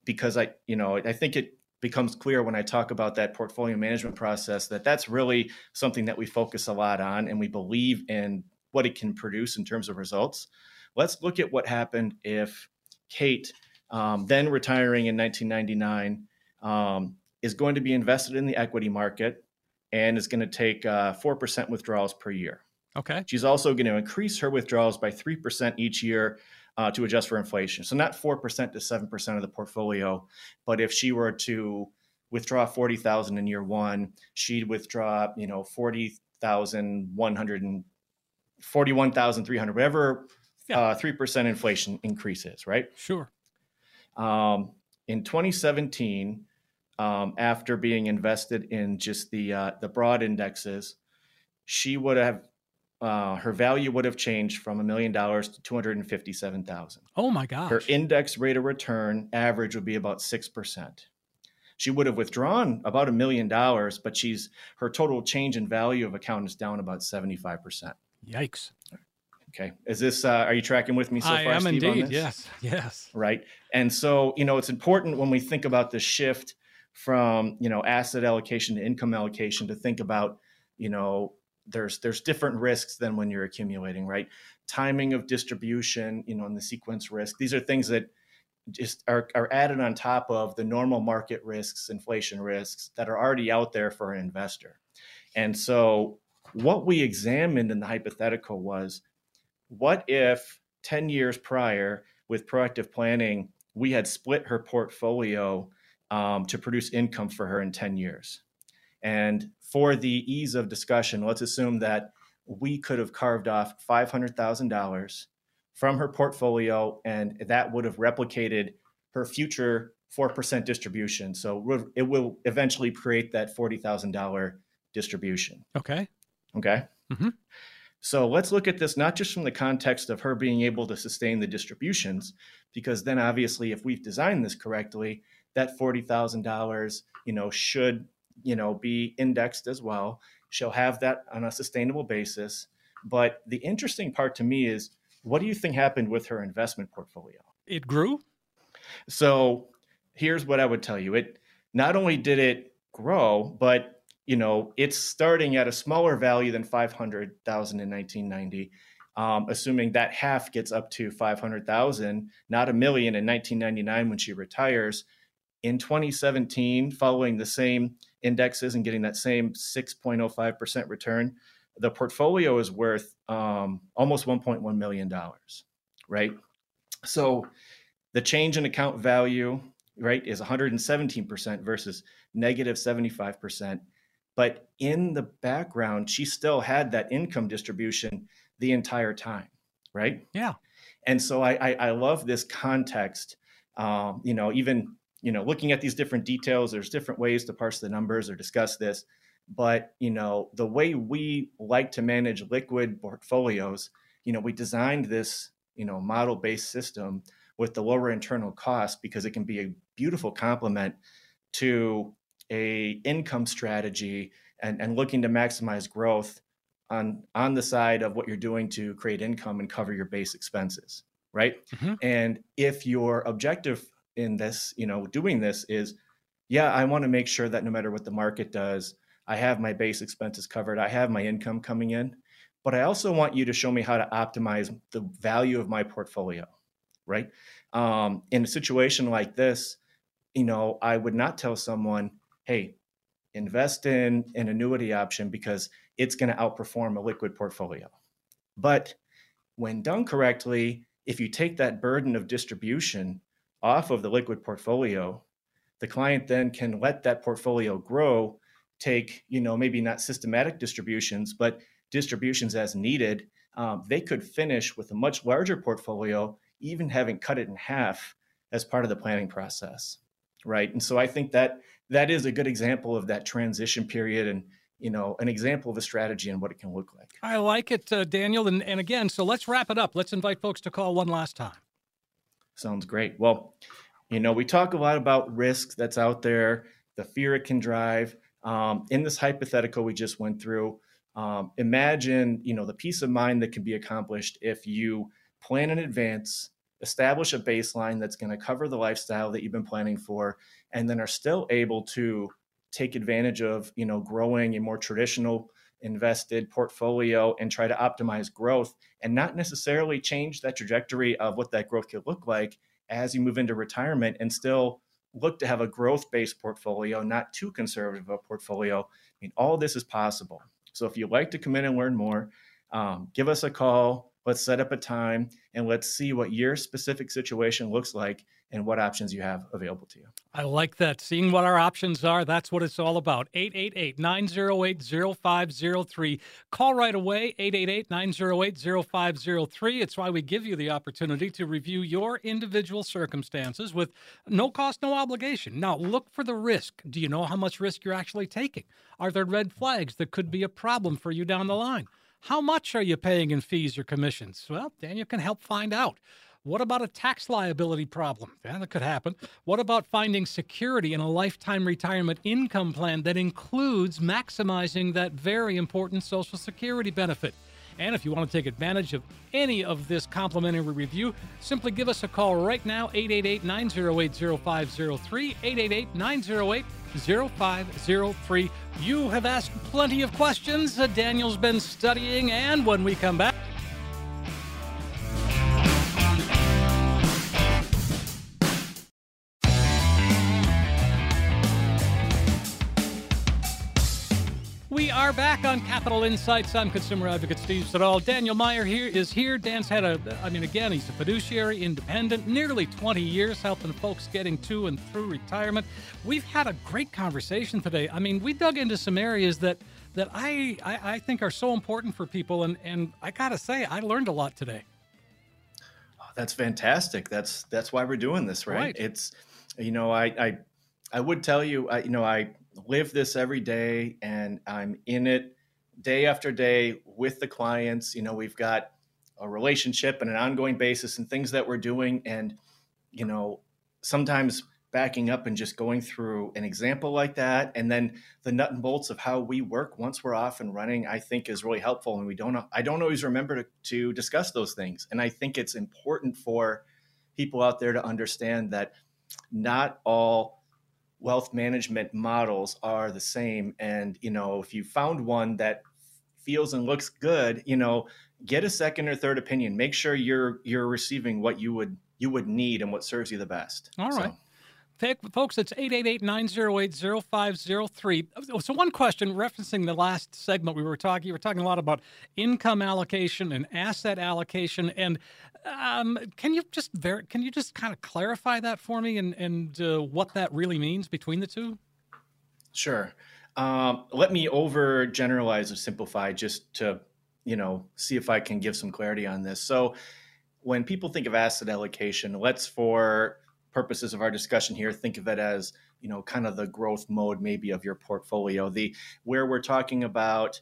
because i you know i think it becomes clear when i talk about that portfolio management process that that's really something that we focus a lot on and we believe in what it can produce in terms of results. Let's look at what happened if Kate, um, then retiring in 1999, um, is going to be invested in the equity market and is going to take uh, 4% withdrawals per year. Okay. She's also going to increase her withdrawals by 3% each year uh, to adjust for inflation. So not 4% to 7% of the portfolio, but if she were to withdraw 40,000 in year one, she'd withdraw, you know, 40,100 and 41,300, whatever yeah. uh, 3% inflation increases, right? Sure. Um, in 2017, um, after being invested in just the uh, the broad indexes, she would have uh, her value would have changed from a million dollars to two hundred and fifty seven thousand. Oh my gosh! Her index rate of return average would be about six percent. She would have withdrawn about a million dollars, but she's her total change in value of account is down about seventy five percent. Yikes! Okay, is this? Uh, are you tracking with me so I far? I am Steve, indeed. Yes. Yes. Right, and so you know it's important when we think about the shift from you know asset allocation to income allocation to think about you know there's there's different risks than when you're accumulating right? Timing of distribution you know and the sequence risk. These are things that just are, are added on top of the normal market risks inflation risks that are already out there for an investor. And so what we examined in the hypothetical was what if 10 years prior with proactive planning we had split her portfolio um, to produce income for her in 10 years. And for the ease of discussion, let's assume that we could have carved off $500,000 from her portfolio, and that would have replicated her future 4% distribution. So it will eventually create that $40,000 distribution. Okay. Okay. Mm-hmm. So let's look at this not just from the context of her being able to sustain the distributions, because then obviously, if we've designed this correctly, that $40,000, you know, should, you know, be indexed as well. She'll have that on a sustainable basis. But the interesting part to me is what do you think happened with her investment portfolio? It grew. So here's what I would tell you. It not only did it grow, but you know, it's starting at a smaller value than 500,000 in 1990. Um, assuming that half gets up to 500,000, not a million in 1999 when she retires, in 2017, following the same indexes and getting that same 6.05% return, the portfolio is worth um, almost $1.1 million, right? So the change in account value, right, is 117% versus negative 75%. But in the background, she still had that income distribution the entire time, right? Yeah. And so I, I, I love this context. Um, you know, even you know, looking at these different details, there's different ways to parse the numbers or discuss this. But, you know, the way we like to manage liquid portfolios, you know, we designed this, you know, model based system with the lower internal cost because it can be a beautiful complement to a income strategy and, and looking to maximize growth on on the side of what you're doing to create income and cover your base expenses right mm-hmm. and if your objective in this, you know, doing this is, yeah, I want to make sure that no matter what the market does, I have my base expenses covered, I have my income coming in, but I also want you to show me how to optimize the value of my portfolio, right? Um, in a situation like this, you know, I would not tell someone, hey, invest in an annuity option because it's going to outperform a liquid portfolio. But when done correctly, if you take that burden of distribution off of the liquid portfolio, the client then can let that portfolio grow, take, you know, maybe not systematic distributions, but distributions as needed. Um, they could finish with a much larger portfolio, even having cut it in half as part of the planning process. Right. And so I think that that is a good example of that transition period and you know an example of a strategy and what it can look like i like it uh, daniel and, and again so let's wrap it up let's invite folks to call one last time Sounds great. Well, you know, we talk a lot about risk that's out there, the fear it can drive. Um, in this hypothetical we just went through, um, imagine, you know, the peace of mind that can be accomplished if you plan in advance, establish a baseline that's going to cover the lifestyle that you've been planning for, and then are still able to take advantage of, you know, growing a more traditional invested portfolio and try to optimize growth and not necessarily change that trajectory of what that growth could look like as you move into retirement and still look to have a growth based portfolio, not too conservative a portfolio. I mean, all this is possible. So if you'd like to come in and learn more, um, give us a call. Let's set up a time and let's see what your specific situation looks like and what options you have available to you. I like that. Seeing what our options are, that's what it's all about. 888 908 0503. Call right away, 888 908 0503. It's why we give you the opportunity to review your individual circumstances with no cost, no obligation. Now, look for the risk. Do you know how much risk you're actually taking? Are there red flags that could be a problem for you down the line? How much are you paying in fees or commissions? Well, Daniel can help find out. What about a tax liability problem? Yeah, that could happen. What about finding security in a lifetime retirement income plan that includes maximizing that very important Social Security benefit? And if you want to take advantage of any of this complimentary review, simply give us a call right now, 888 908 0503, 888 908 0503. You have asked plenty of questions. Daniel's been studying, and when we come back, We are back on Capital Insights. I'm consumer advocate Steve Siddall. Daniel Meier here is here. Dan's had a, I mean, again, he's a fiduciary, independent, nearly 20 years helping folks getting to and through retirement. We've had a great conversation today. I mean, we dug into some areas that that I I, I think are so important for people, and and I gotta say, I learned a lot today. Oh, that's fantastic. That's that's why we're doing this, right? right. It's, you know, I I I would tell you, I, you know, I live this every day and I'm in it day after day with the clients. You know, we've got a relationship and an ongoing basis and things that we're doing. And, you know, sometimes backing up and just going through an example like that and then the nut and bolts of how we work once we're off and running i think is really helpful and we don't i don't always remember to, to discuss those things and i think it's important for people out there to understand that not all wealth management models are the same and you know if you found one that feels and looks good you know get a second or third opinion make sure you're you're receiving what you would you would need and what serves you the best all right so. Folks, it's 888-908-0503. So one question referencing the last segment we were talking, you were talking a lot about income allocation and asset allocation. And um, can you just ver- can you just kind of clarify that for me and, and uh, what that really means between the two? Sure. Um, let me over generalize or simplify just to, you know, see if I can give some clarity on this. So when people think of asset allocation, let's for purposes of our discussion here, think of it as you know kind of the growth mode maybe of your portfolio. The where we're talking about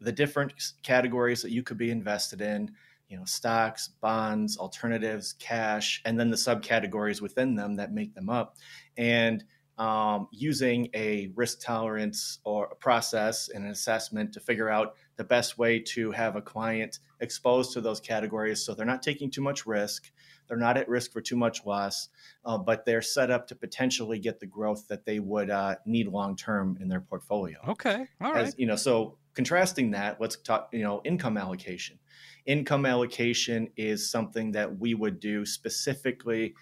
the different categories that you could be invested in you know stocks bonds alternatives cash and then the subcategories within them that make them up and um, using a risk tolerance or a process and an assessment to figure out the best way to have a client exposed to those categories so they're not taking too much risk they're not at risk for too much loss, uh, but they're set up to potentially get the growth that they would uh, need long term in their portfolio. Okay, all right. As, you know, so contrasting that, let's talk. You know, income allocation. Income allocation is something that we would do specifically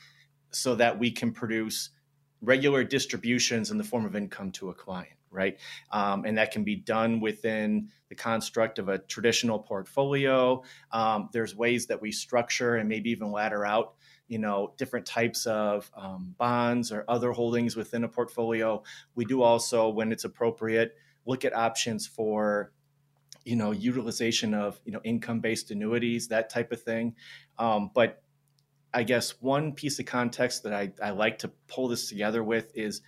so that we can produce regular distributions in the form of income to a client right? Um, and that can be done within the construct of a traditional portfolio. Um, there's ways that we structure and maybe even ladder out, you know, different types of um, bonds or other holdings within a portfolio. We do also, when it's appropriate, look at options for you know utilization of you know income-based annuities that type of thing. Um, but i guess one piece of context that I, I like to pull this together with is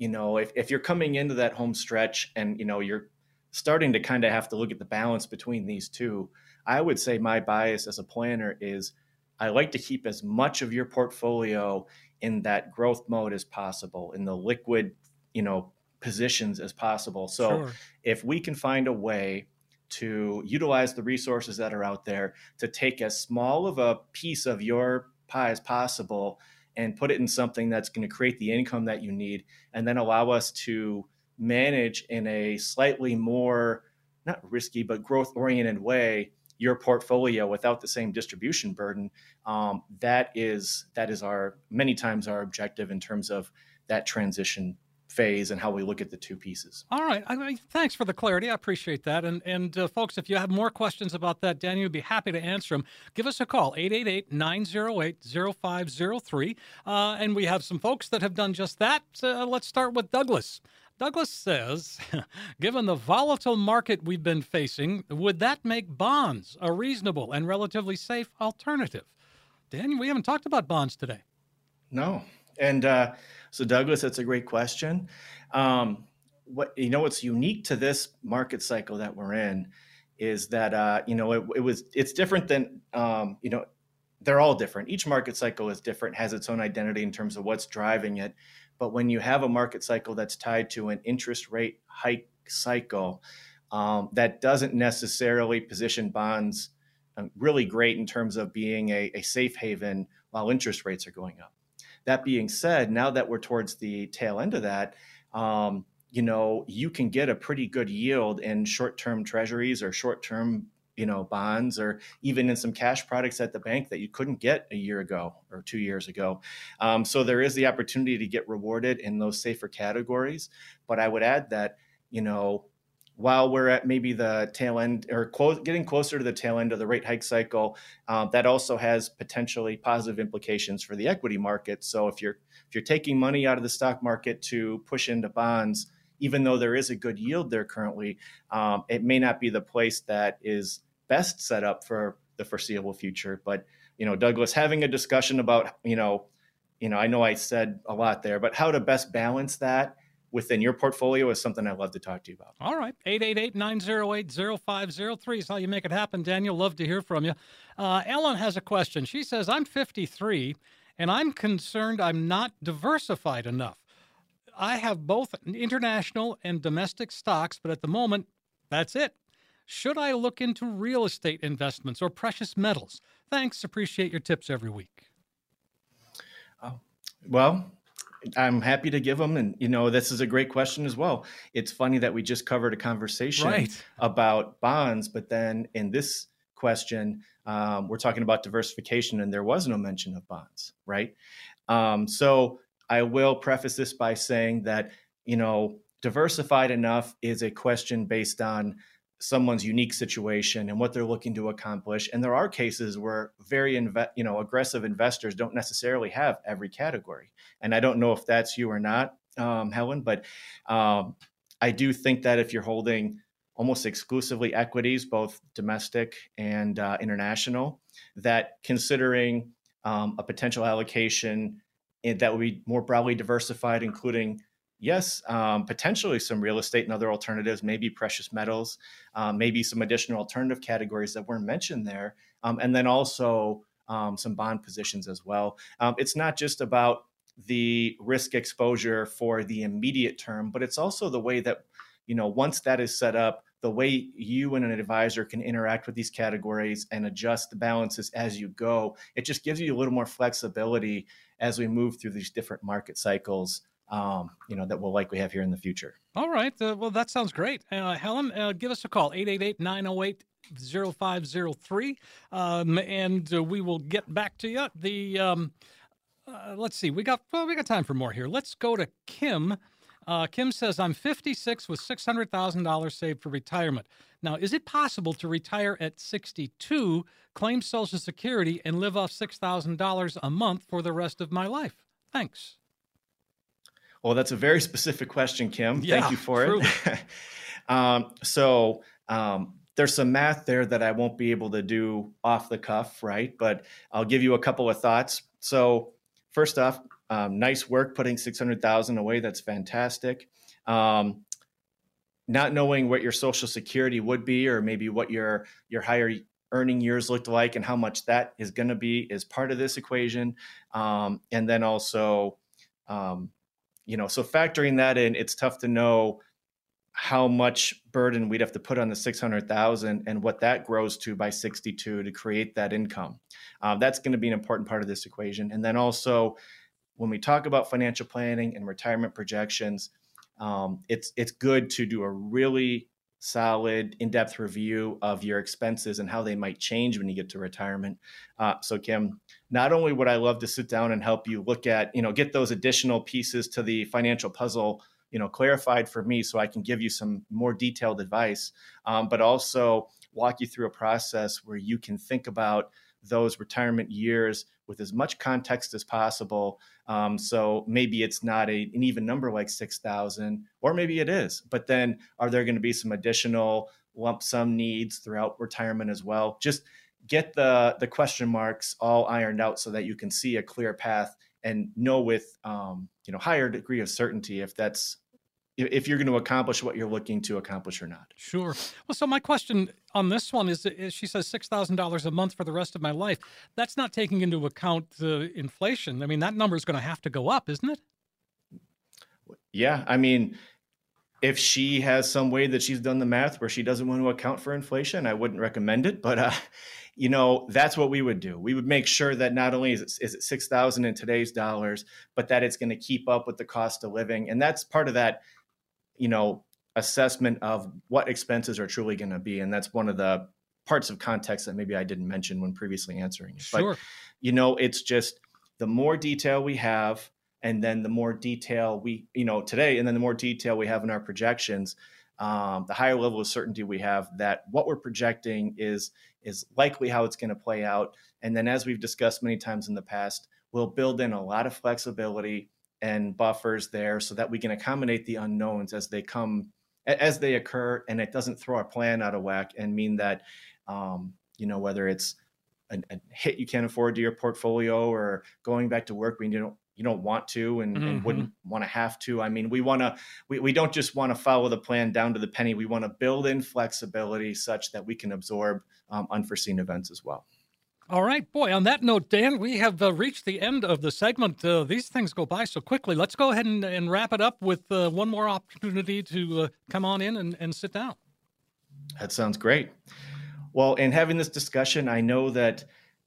you know, if, if you're coming into that home stretch and, you know, you're starting to kind of have to look at the balance between these two, I would say my bias as a planner is I like to keep as much of your portfolio in that growth mode as possible, in the liquid, you know, positions as possible. So sure. if we can find a way to utilize the resources that are out there to take as small of a piece of your pie as possible and put it in something that's going to create the income that you need and then allow us to manage in a slightly more not risky but growth oriented way your portfolio without the same distribution burden um, that is that is our many times our objective in terms of that transition phase and how we look at the two pieces. All right. I mean, thanks for the clarity. I appreciate that. And and uh, folks, if you have more questions about that, Daniel would be happy to answer them. Give us a call, 888-908-0503. Uh, and we have some folks that have done just that. Uh, let's start with Douglas. Douglas says, given the volatile market we've been facing, would that make bonds a reasonable and relatively safe alternative? Daniel, we haven't talked about bonds today. No. And uh, so, Douglas, that's a great question. Um, what you know, what's unique to this market cycle that we're in is that uh, you know it, it, was it's different than um, you know they're all different. Each market cycle is different, has its own identity in terms of what's driving it. But when you have a market cycle that's tied to an interest rate hike cycle, um, that doesn't necessarily position bonds um, really great in terms of being a, a safe haven while interest rates are going up. That being said, now that we're towards the tail end of that, um, you know, you can get a pretty good yield in short-term treasuries or short-term, you know, bonds or even in some cash products at the bank that you couldn't get a year ago or two years ago. Um, so there is the opportunity to get rewarded in those safer categories. But I would add that, you know, while we're at maybe the tail end or close, getting closer to the tail end of the rate hike cycle, um, that also has potentially positive implications for the equity market. So if you're if you're taking money out of the stock market to push into bonds, even though there is a good yield there currently, um, it may not be the place that is best set up for the foreseeable future. But you know, Douglas, having a discussion about you know, you know, I know I said a lot there, but how to best balance that within your portfolio is something I'd love to talk to you about. All right. 888-908-0503 is how you make it happen, Daniel. Love to hear from you. Uh, Ellen has a question. She says, I'm 53 and I'm concerned I'm not diversified enough. I have both international and domestic stocks, but at the moment, that's it. Should I look into real estate investments or precious metals? Thanks. Appreciate your tips every week. Oh, well, I'm happy to give them. And, you know, this is a great question as well. It's funny that we just covered a conversation right. about bonds, but then in this question, um, we're talking about diversification and there was no mention of bonds, right? Um, so I will preface this by saying that, you know, diversified enough is a question based on someone's unique situation and what they're looking to accomplish. And there are cases where very inve- you know aggressive investors don't necessarily have every category. And i don't know if that's you or not um, helen but um, i do think that if you're holding almost exclusively equities both domestic and uh, international that considering um, a potential allocation that would be more broadly diversified including yes, um, potentially some real estate and other alternatives, maybe precious metals, um, maybe some additional alternative categories that weren't mentioned there, um, and then also um, some bond positions as well. Um, it's not just about the risk exposure for the immediate term, but it's also the way that, you know, once that is set up, the way you and an advisor can interact with these categories and adjust the balances as you go, it just gives you a little more flexibility as we move through these different market cycles um, you know, that we'll likely have here in the future. All right. Uh, well, that sounds great. Uh, Helen, uh, give us a call, 888-908 0503 um, and uh, we will get back to you. The um, uh, let's see, we got well, we got time for more here. Let's go to Kim. Uh, Kim says, "I'm 56 with $600,000 saved for retirement. Now, is it possible to retire at 62, claim Social Security, and live off $6,000 a month for the rest of my life? Thanks." Well, that's a very specific question, Kim. Yeah, Thank you for truly. it. um, so um, there's some math there that I won't be able to do off the cuff, right? But I'll give you a couple of thoughts. So first off, um, nice work putting 600,000 away. That's fantastic. Um, not knowing what your social security would be, or maybe what your your higher earning years looked like, and how much that is going to be, is part of this equation. Um, and then also, um, you know, so factoring that in, it's tough to know how much burden we'd have to put on the 600,000 and what that grows to by 62 to create that income. Um, that's going to be an important part of this equation. And then also, when we talk about financial planning and retirement projections, um, it's it's good to do a really solid, in-depth review of your expenses and how they might change when you get to retirement. Uh, so, Kim, not only would I love to sit down and help you look at, you know, get those additional pieces to the financial puzzle you know clarified for me so I can give you some more detailed advice, um, but also walk you through a process where you can think about those retirement years with as much context as possible. Um, so maybe it's not a, an even number like 6,000, or maybe it is. But then are there going to be some additional lump sum needs throughout retirement as well? Just get the, the question marks all ironed out so that you can see a clear path and know with um, you know higher degree of certainty if that's if you're going to accomplish what you're looking to accomplish or not. Sure. Well, so my question on this one is, is she says six thousand dollars a month for the rest of my life. That's not taking into account the inflation. I mean, that number is going to have to go up, isn't it? Yeah, I mean, if she has some way that she's done the math where she doesn't want to account for inflation, I wouldn't recommend it. But uh, you know, that's what we would do. We would make sure that not only is it, is it six thousand in today's dollars, but that it's going to keep up with the cost of living, and that's part of that you know assessment of what expenses are truly going to be and that's one of the parts of context that maybe i didn't mention when previously answering it sure. but you know it's just the more detail we have and then the more detail we you know today and then the more detail we have in our projections um, the higher level of certainty we have that what we're projecting is is likely how it's going to play out and then as we've discussed many times in the past we'll build in a lot of flexibility and buffers there so that we can accommodate the unknowns as they come as they occur and it doesn't throw our plan out of whack and mean that um, you know whether it's a, a, hit you can't afford to your portfolio or going back to work when you don't you don't want to and, mm-hmm. and wouldn't want to have to. I mean we want to we, we don't just want to follow the plan down to the penny. We want to build in flexibility such that we can absorb um, unforeseen events as well all right, boy. On that note, Dan, we have uh, reached the end of the segment. Uh, these things go by so quickly. Let's go ahead and, and wrap it up with uh, one more opportunity to uh, come on in and, and sit down. That sounds great. Well, in having this discussion, I know that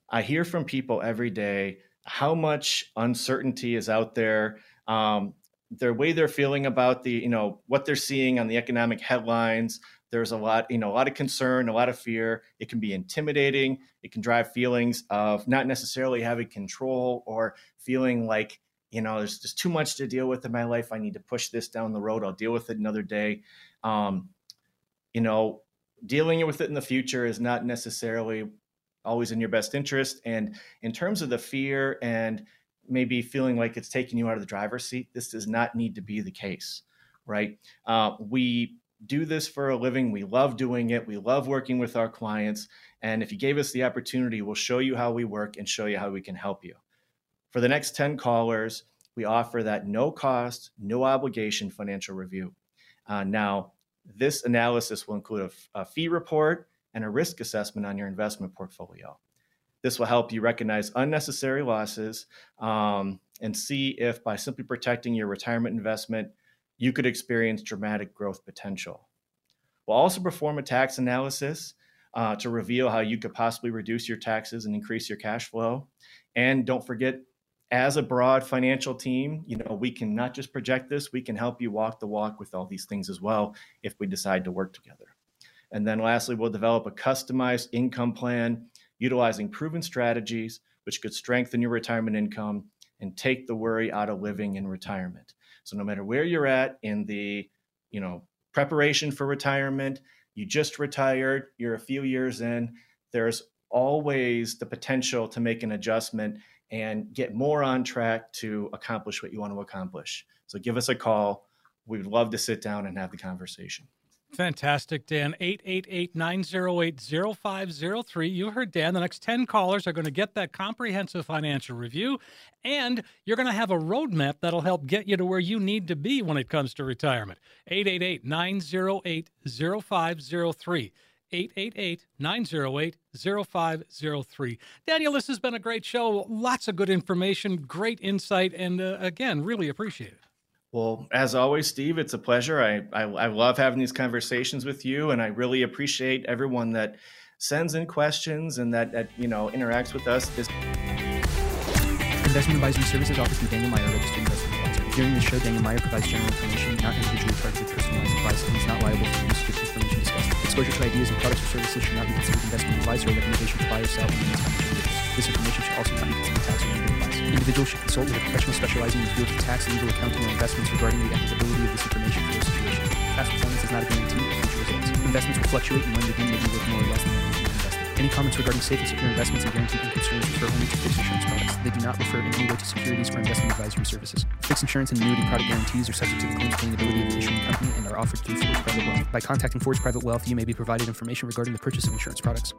I hear from people every day how much uncertainty is out there. Um, their way they're feeling about the, you know, what they're seeing on the economic headlines, there's a lot you know a lot of concern a lot of fear. It can be intimidating. It can drive feelings of not necessarily having control or feeling like you know there's just too much to deal with in my life. I need to push this down the road. I'll deal with it another day. Um, you know dealing with it in the future is not necessarily always in your best interest. And in terms of the fear and maybe feeling like it's taking you out of the driver's seat this does not need to be the case right? Uh, we do this for a living. We love doing it. We love working with our clients. And if you gave us the opportunity, we'll show you how we work and show you how we can help you. For the next 10 callers, we offer that no cost, no obligation financial review. Uh, now, this analysis will include a, a fee report and a risk assessment on your investment portfolio. This will help you recognize unnecessary losses um, and see if by simply protecting your retirement investment, you could experience dramatic growth potential. We'll also perform a tax analysis uh, to reveal how you could possibly reduce your taxes and increase your cash flow. And don't forget, as a broad financial team, you know, we can not just project this, we can help you walk the walk with all these things as well if we decide to work together. And then lastly, we'll develop a customized income plan utilizing proven strategies which could strengthen your retirement income and take the worry out of living in retirement. So no matter where you're at in the, you know, preparation for retirement, you just retired, you're a few years in, there's always the potential to make an adjustment and get more on track to accomplish what you want to accomplish. So give us a call. We'd love to sit down and have the conversation. Fantastic, Dan. 888 908 0503. You heard Dan. The next 10 callers are going to get that comprehensive financial review, and you're going to have a roadmap that'll help get you to where you need to be when it comes to retirement. 888 908 0503. 888 908 0503. Daniel, this has been a great show. Lots of good information, great insight, and uh, again, really appreciate it. Well, as always, Steve, it's a pleasure. I, I, I love having these conversations with you, and I really appreciate everyone that sends in questions and that, that you know interacts with us. Investment advisory services offered through Daniel Meier, registered investment advisor. During the show, Daniel Meier provides general information, not individually targeted personalized advice, and is not liable for use of information discussed. Exposure to ideas and products or services should not be considered investment advice or recommendation to buy or sell This information should also not be considered tax. Individuals should consult with a professional specializing in the fields of tax, legal, accounting, or investments regarding the applicability of this information for their situation. Past performance is not a guarantee of future results. Investments will fluctuate, and when they do, may be worth more or less than originally invested. Any comments regarding safe and secure investments and guaranteed income streams refer only to fixed insurance products. They do not refer in any way to securities or investment advisory services. Fixed insurance and annuity product guarantees are subject to the claims paying ability of the issuing company and are offered through Forge Private Wealth. By contacting Forge Private Wealth, you may be provided information regarding the purchase of insurance products.